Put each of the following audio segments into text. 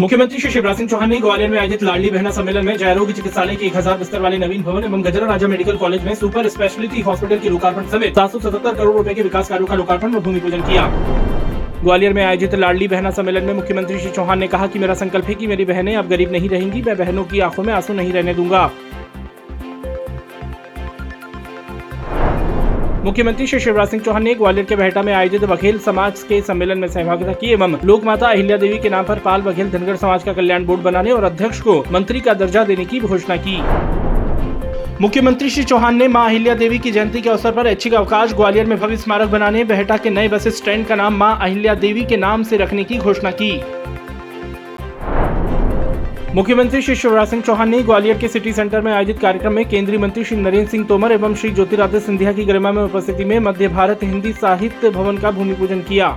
मुख्यमंत्री श्री शिवराज सिंह चौहान ने ग्वालियर में आयोजित लाडली बहना सम्मेलन में जयरोग चिकित्सालय के एक हज़ार बिस्तर वाले नवीन भवन एवं गजरा राजा मेडिकल कॉलेज में सुपर स्पेशलिटी हॉस्पिटल के लोकार्पण समेत सात सौ सतहत्तर करोड़ रूपए के विकास कार्यो का लोकार्पण और भूमि पूजन किया। ग्वालियर में आयोजित लाडली बहना सम्मेलन में मुख्यमंत्री श्री चौहान ने कहा कि मेरा संकल्प है कि मेरी बहनें अब गरीब नहीं रहेंगी, मैं बहनों की आँखों में आँसू नहीं रहने दूँगा। मुख्यमंत्री श्री शिवराज सिंह चौहान ने ग्वालियर के बहेटा में आयोजित बघेल समाज के सम्मेलन में सहभागिता की एवं लोक माता अहिल्या देवी के नाम पर पाल बघेल धनगर समाज का कल्याण बोर्ड बनाने और अध्यक्ष को मंत्री का दर्जा देने की घोषणा की। मुख्यमंत्री श्री चौहान ने माँ अहिल्या देवी की जयंती के अवसर पर ऐच्छिक अवकाश ग्वालियर में भव्य स्मारक बनाने, बहेटा के नए बस स्टैंड का नाम माँ अहिल्या देवी के नाम से रखने की घोषणा की। मुख्यमंत्री श्री शिवराज सिंह चौहान ने ग्वालियर के सिटी सेंटर में आयोजित कार्यक्रम में केंद्रीय मंत्री श्री नरेंद्र सिंह तोमर एवं श्री ज्योतिरादित्य सिंधिया की गरिमा में उपस्थिति में मध्य भारत हिंदी साहित्य भवन का भूमि पूजन किया।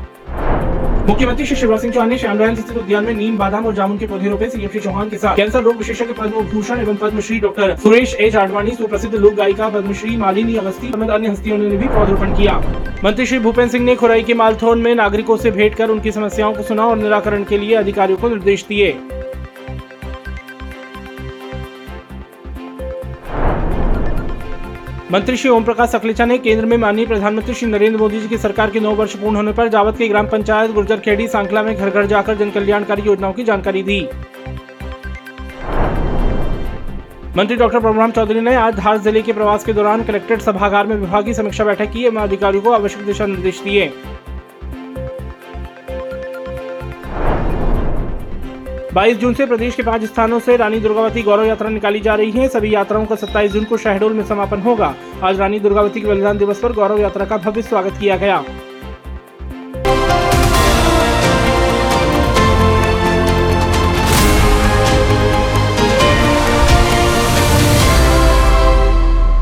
मुख्यमंत्री श्री शिवराज सिंह चौहान ने श्यामरायन स्थित उद्यान में नीम, बादाम और जामुन के पौधे रोपे। सीएम श्री चौहान के साथ कैंसर रोग विशेषज्ञ पद्म भूषण एवं पद्मश्री डॉक्टर सुरेश एच आडवाणी, सुप्रसिद्ध लोक गायिका पद्मश्री मालिनी अवस्थी, समेत अन्य हस्तियों ने भी पौधरोपण किया। मंत्री श्री भूपेन्द्र सिंह ने खुराई के मालथोन में नागरिकों से भेंट कर उनकी समस्याओं को सुना और निराकरण के लिए अधिकारियों को निर्देश दिए। मंत्री श्री ओम प्रकाश अखलेचा ने केंद्र में माननीय प्रधानमंत्री श्री नरेंद्र मोदी जी की सरकार के नौ वर्ष पूर्ण होने पर जावत के ग्राम पंचायत गुर्जर खेड़ी सांखला में घर घर जाकर जन कल्याणकारी योजनाओं की जानकारी दी। मंत्री डॉक्टर प्रभुराम चौधरी ने आज धार ज़िले के प्रवास के दौरान कलेक्ट्रेट सभागार में विभागीय समीक्षा बैठक की एवं अधिकारियों को आवश्यक दिशा निर्देश दिए। बाईस जून से प्रदेश के पाँच स्थानों से रानी दुर्गावती गौरव यात्रा निकाली जा रही है। सभी यात्राओं का 27 जून को शहडोल में समापन होगा। आज रानी दुर्गावती के बलिदान दिवस पर गौरव यात्रा का भव्य स्वागत किया गया।